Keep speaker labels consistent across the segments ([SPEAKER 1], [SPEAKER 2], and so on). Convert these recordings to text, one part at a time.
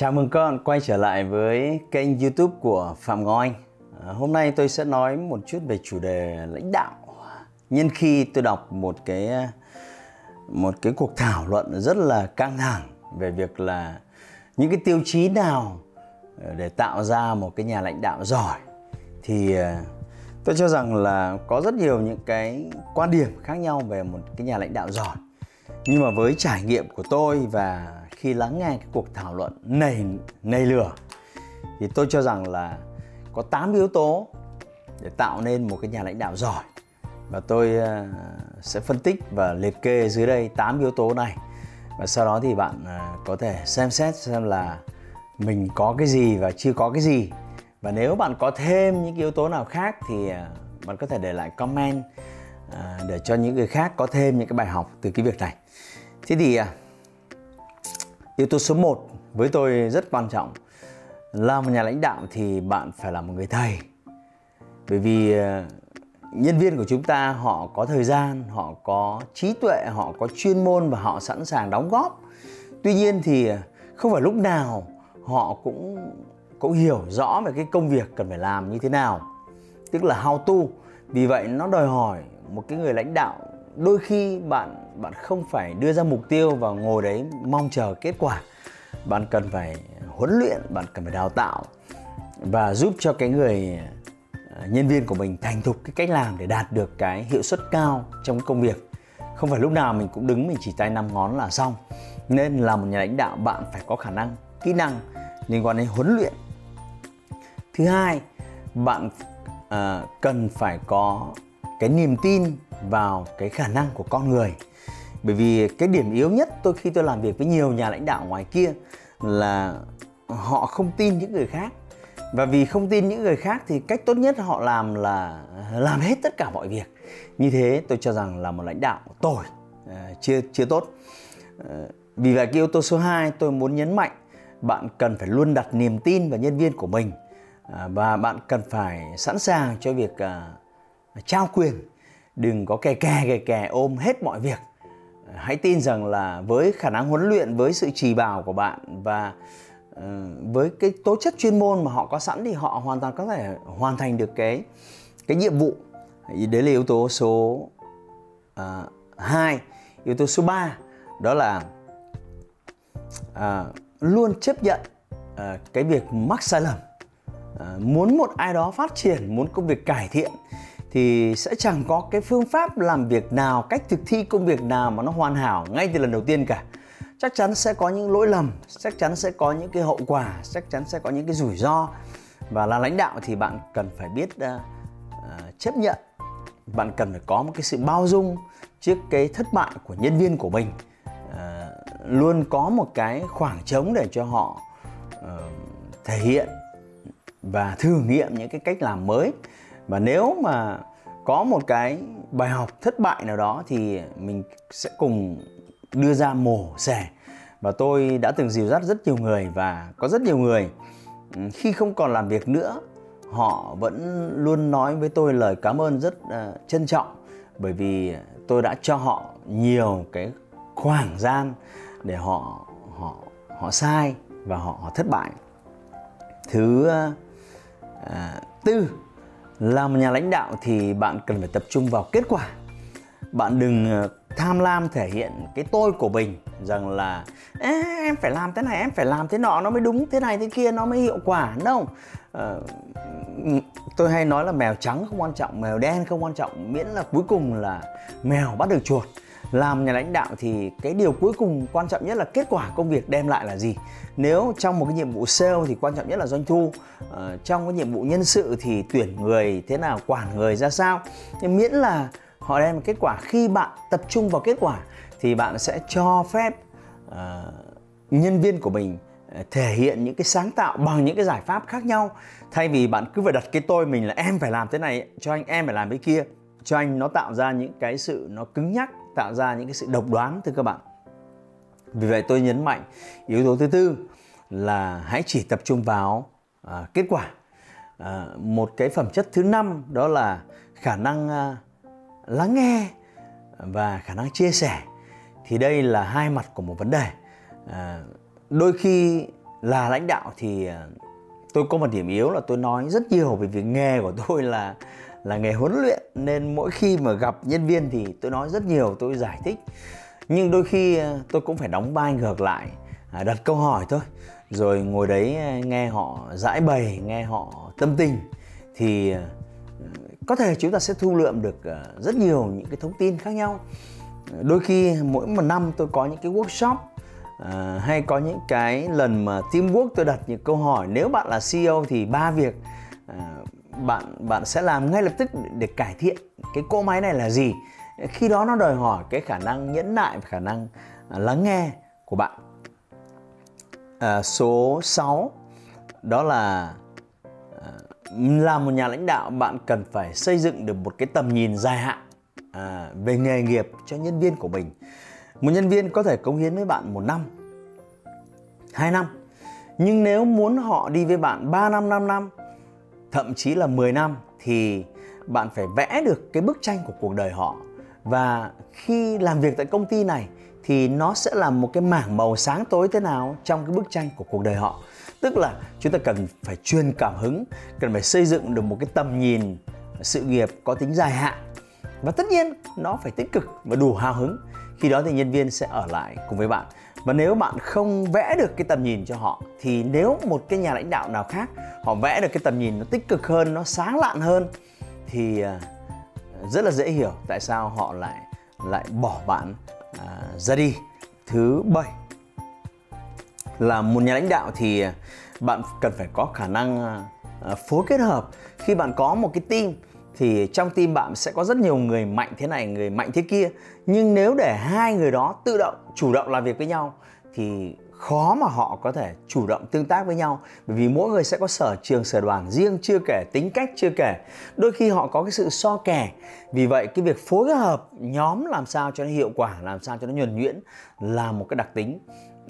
[SPEAKER 1] Chào mừng các bạn quay trở lại với kênh YouTube của Phạm Ngọc Anh. À, hôm nay tôi sẽ nói một chút về chủ đề lãnh đạo. Nhân khi tôi đọc một cái một cái cuộc thảo luận rất là căng thẳng về việc là những cái tiêu chí nào để tạo ra một cái nhà lãnh đạo giỏi thì à, tôi cho rằng là có rất nhiều những cái quan điểm khác nhau về một cái nhà lãnh đạo giỏi. Nhưng mà với trải nghiệm của tôi và khi lắng nghe cái cuộc thảo luận nảy nảy lửa, thì tôi cho rằng là có 8 yếu tố để tạo nên một cái nhà lãnh đạo giỏi. Và tôi ờ, sẽ phân tích và liệt kê dưới đây 8 yếu tố này. Và sau đó thì bạn ờ, có thể xem xét xem là mình có cái gì và chưa có cái gì. Và nếu bạn có thêm những yếu tố nào khác thì ờ, bạn có thể để lại comment. À, để cho những người khác có thêm những cái bài học từ cái việc này thế thì à, Yếu tố số 1 với tôi rất quan trọng là một nhà lãnh đạo thì bạn phải là một người thầy. Bởi vì à, nhân viên của chúng ta họ có thời gian, họ có trí tuệ, họ có chuyên môn và họ sẵn sàng đóng góp. Tuy nhiên thì không phải lúc nào họ cũng cũng hiểu rõ về cái công việc cần phải làm như thế nào. Tức là how to. Vì vậy nó đòi hỏi một cái người lãnh đạo đôi khi bạn bạn không phải đưa ra mục tiêu và ngồi đấy mong chờ kết quả. Bạn cần phải huấn luyện bạn cần phải đào tạo và giúp cho cái người à, nhân viên của mình thành thục cái cách làm để đạt được cái hiệu suất cao trong công việc. Không phải lúc nào mình cũng đứng mình chỉ tay năm ngón là xong. Nên là một nhà lãnh đạo bạn phải có khả năng kỹ năng liên quan đến huấn luyện. Thứ hai bạn uh, cần phải có cái niềm tin vào cái khả năng của con người. Bởi vì cái điểm yếu nhất tôi khi tôi làm việc với nhiều nhà lãnh đạo ngoài kia là họ không tin những người khác. Và vì không tin những người khác thì cách tốt nhất họ làm là làm hết tất cả mọi việc. Như thế tôi cho rằng là một lãnh đạo tồi ờ, chưa chưa tốt. Ờ, vì vậy cái yếu tố số 2 tôi muốn nhấn mạnh, bạn cần phải luôn đặt niềm tin vào nhân viên của mình ờ, và bạn cần phải sẵn sàng cho việc trao quyền đừng có kè kè kè kè ôm hết mọi việc. Hãy tin rằng là với khả năng huấn luyện với sự trì bảo của bạn và uh, với cái tố chất chuyên môn mà họ có sẵn thì họ hoàn toàn có thể hoàn thành được cái cái nhiệm vụ. Đấy là yếu tố số ờ, uh, 2 yếu tố số 3 đó là uh, luôn chấp nhận uh, cái việc mắc sai lầm. Uh, muốn một ai đó phát triển muốn công việc cải thiện thì sẽ chẳng có cái phương pháp làm việc nào cách thực thi công việc nào mà nó hoàn hảo ngay từ lần đầu tiên cả. Chắc chắn sẽ có những lỗi lầm chắc chắn sẽ có những cái hậu quả chắc chắn sẽ có những cái rủi ro. Và là lãnh đạo thì bạn cần phải biết uh, uh, chấp nhận. Bạn cần phải có một cái sự bao dung trước cái thất bại của nhân viên của mình. Uh, luôn có một cái khoảng trống để cho họ uh, thể hiện và thử nghiệm những cái cách làm mới và nếu mà có một cái bài học thất bại nào đó thì mình sẽ cùng đưa ra mổ xẻ. Và tôi đã từng dìu dắt rất nhiều người và có rất nhiều người ừ, khi không còn làm việc nữa họ vẫn luôn nói với tôi lời cảm ơn rất uh, trân trọng. Bởi vì tôi đã cho họ nhiều cái khoảng gian để họ họ họ sai và họ, họ thất bại. Thứ uh, tư là một nhà lãnh đạo thì bạn cần phải tập trung vào kết quả. Bạn đừng ờ, tham lam thể hiện cái tôi của mình rằng là em phải làm thế này em phải làm thế nọ nó mới đúng thế này thế kia nó mới hiệu quả. Đâu à, ờ, tôi hay nói là mèo trắng không quan trọng mèo đen không quan trọng miễn là cuối cùng là mèo bắt được chuột làm nhà lãnh đạo thì cái điều cuối cùng quan trọng nhất là kết quả công việc đem lại là gì? Nếu trong một cái nhiệm vụ sale thì quan trọng nhất là doanh thu ờ, trong cái nhiệm vụ nhân sự thì tuyển người thế nào quản người ra sao? Nhưng miễn là họ đem kết quả khi bạn tập trung vào kết quả thì bạn sẽ cho phép uh, nhân viên của mình ờ, thể hiện những cái sáng tạo bằng những cái giải pháp khác nhau. Thay vì bạn cứ phải đặt cái tôi mình là em phải làm thế này cho anh em phải làm cái kia cho anh nó tạo ra những cái sự nó cứng nhắc tạo ra những cái sự độc đoán thưa các bạn. Vì vậy tôi nhấn mạnh yếu tố thứ tư là hãy chỉ tập trung vào à, kết quả. À, một cái phẩm chất thứ năm đó là khả năng à, lắng nghe và khả năng chia sẻ. Thì đây là hai mặt của một vấn đề. À, đôi khi là lãnh đạo thì à, tôi có một điểm yếu là tôi nói rất nhiều về việc nghề của tôi là là nghề huấn luyện nên mỗi khi mà gặp nhân viên thì tôi nói rất nhiều tôi giải thích. Nhưng đôi khi ờ, tôi cũng phải đóng vai ngược lại à, đặt câu hỏi thôi. Rồi ngồi đấy ờ, nghe họ giải bày nghe họ tâm tình thì ờ, có thể chúng ta sẽ thu lượm được rất nhiều những cái thông tin khác nhau. Đôi khi mỗi một năm tôi có những cái workshop à, hay có những cái lần mà teamwork tôi đặt những câu hỏi. Nếu bạn là CEO thì ba việc bạn bạn sẽ làm ngay lập tức để cải thiện cái cỗ máy này là gì? Khi đó nó đòi hỏi cái khả năng nhẫn nại và khả năng à, lắng nghe của bạn. À, số 6 đó là làm là một nhà lãnh đạo bạn cần phải xây dựng được một cái tầm nhìn dài hạn à, về nghề nghiệp cho nhân viên của mình. Một nhân viên có thể cống hiến với bạn một năm hai năm. Nhưng nếu muốn họ đi với bạn 3 năm 5 năm thậm chí là 10 năm thì bạn phải vẽ được cái bức tranh của cuộc đời họ. Và khi làm việc tại công ty này thì nó sẽ là một cái mảng màu sáng tối thế nào trong cái bức tranh của cuộc đời họ. Tức là chúng ta cần phải truyền cảm hứng, cần phải xây dựng được một cái tầm nhìn, sự nghiệp có tính dài hạn. Và tất nhiên nó phải tích cực và đủ hào hứng. Khi đó thì nhân viên sẽ ở lại cùng với bạn và nếu bạn không vẽ được cái tầm nhìn cho họ thì nếu một cái nhà lãnh đạo nào khác họ vẽ được cái tầm nhìn nó tích cực hơn nó sáng lạn hơn thì à, rất là dễ hiểu tại sao họ lại lại bỏ bạn à, ra đi. Thứ bảy là một nhà lãnh đạo thì bạn cần phải có khả năng à, phối kết hợp. Khi bạn có một cái team thì trong team bạn sẽ có rất nhiều người mạnh thế này, người mạnh thế kia. Nhưng nếu để hai người đó tự động, chủ động làm việc với nhau, thì khó mà họ có thể chủ động tương tác với nhau. Bởi vì mỗi người sẽ có sở trường, sở đoàn riêng chưa kể, tính cách chưa kể. Đôi khi họ có cái sự so kè. Vì vậy, cái việc phối hợp nhóm làm sao cho nó hiệu quả, làm sao cho nó nhuần nhuyễn là một cái đặc tính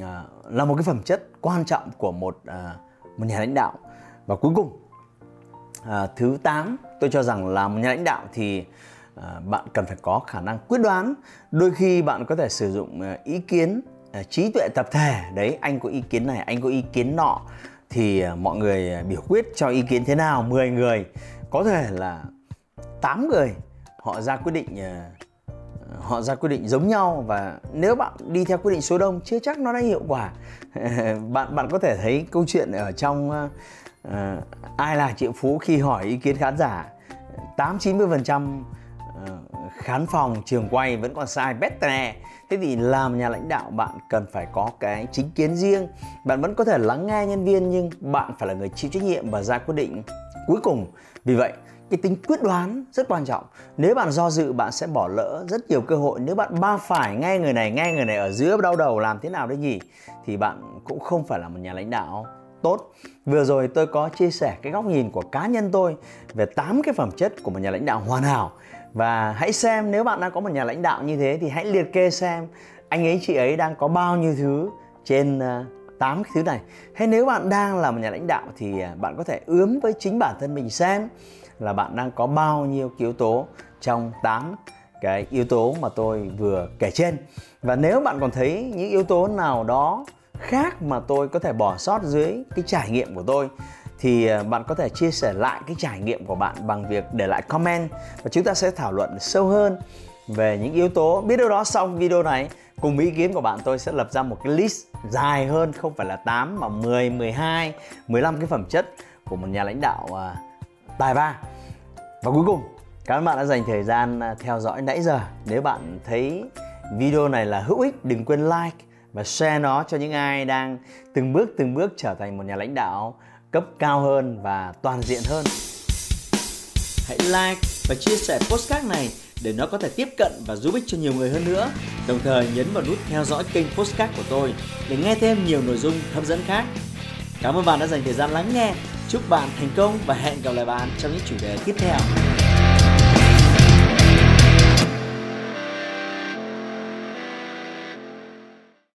[SPEAKER 1] à, là một cái phẩm chất quan trọng của một à, một nhà lãnh đạo. Và cuối cùng à, thứ 8 tôi cho rằng là một nhà lãnh đạo thì ờ, bạn cần phải có khả năng quyết đoán. Đôi khi bạn có thể sử dụng ờ, ý kiến ờ, trí tuệ tập thể. Đấy anh có ý kiến này anh có ý kiến nọ. Thì mọi người biểu quyết cho ý kiến thế nào? 10 người. Có thể là 8 người. Họ ra quyết định họ ra quyết định giống nhau và nếu bạn đi theo quyết định số đông chưa chắc nó đã hiệu quả. Bạn bạn có thể thấy câu chuyện ở trong uh, ai là triệu phú khi hỏi ý kiến khán giả tám chín mươi phần trăm ờ, khán phòng trường quay vẫn còn sai better. Thế thì làm nhà lãnh đạo bạn cần phải có cái chính kiến riêng. Bạn vẫn có thể lắng nghe nhân viên nhưng bạn phải là người chịu trách nhiệm và ra quyết định cuối cùng. Vì vậy cái tính quyết đoán rất quan trọng. Nếu bạn do dự bạn sẽ bỏ lỡ rất nhiều cơ hội. Nếu bạn ba phải nghe người này nghe người này ở giữa đau đầu làm thế nào đấy nhỉ? Thì bạn cũng không phải là một nhà lãnh đạo tốt. Vừa rồi tôi có chia sẻ cái góc nhìn của cá nhân tôi về 8 cái phẩm chất của một nhà lãnh đạo hoàn hảo. Và hãy xem nếu bạn đang có một nhà lãnh đạo như thế thì hãy liệt kê xem anh ấy, chị ấy đang có bao nhiêu thứ trên ờ, 8 cái thứ này. Hay nếu bạn đang là một nhà lãnh đạo thì ờ, bạn có thể ướm với chính bản thân mình xem là bạn đang có bao nhiêu yếu tố trong 8 cái yếu tố mà tôi vừa kể trên. Và nếu bạn còn thấy những yếu tố nào đó khác mà tôi có thể bỏ sót dưới cái trải nghiệm của tôi thì ờ, bạn có thể chia sẻ lại cái trải nghiệm của bạn bằng việc để lại comment và chúng ta sẽ thảo luận sâu hơn về những yếu tố biết đâu đó xong video này cùng ý kiến của bạn tôi sẽ lập ra một cái list dài hơn không phải là 8 mà 10, 12, 15 cái phẩm chất của một nhà lãnh đạo uh, tài ba. Và cuối cùng, cảm ơn bạn đã dành thời gian ờ, theo dõi nãy giờ. Nếu bạn thấy video này là hữu ích, đừng quên like và share nó cho những ai đang từng bước từng bước trở thành một nhà lãnh đạo cấp cao hơn và toàn diện hơn. Hãy like và chia sẻ postcard này
[SPEAKER 2] để nó có thể tiếp cận và giúp ích cho nhiều người hơn nữa. Đồng thời nhấn vào nút theo dõi kênh Postcard của tôi để nghe thêm nhiều nội dung hấp dẫn khác. Cảm ơn bạn đã dành thời gian lắng nghe. Chúc bạn thành công và hẹn gặp lại bạn trong những chủ đề tiếp theo.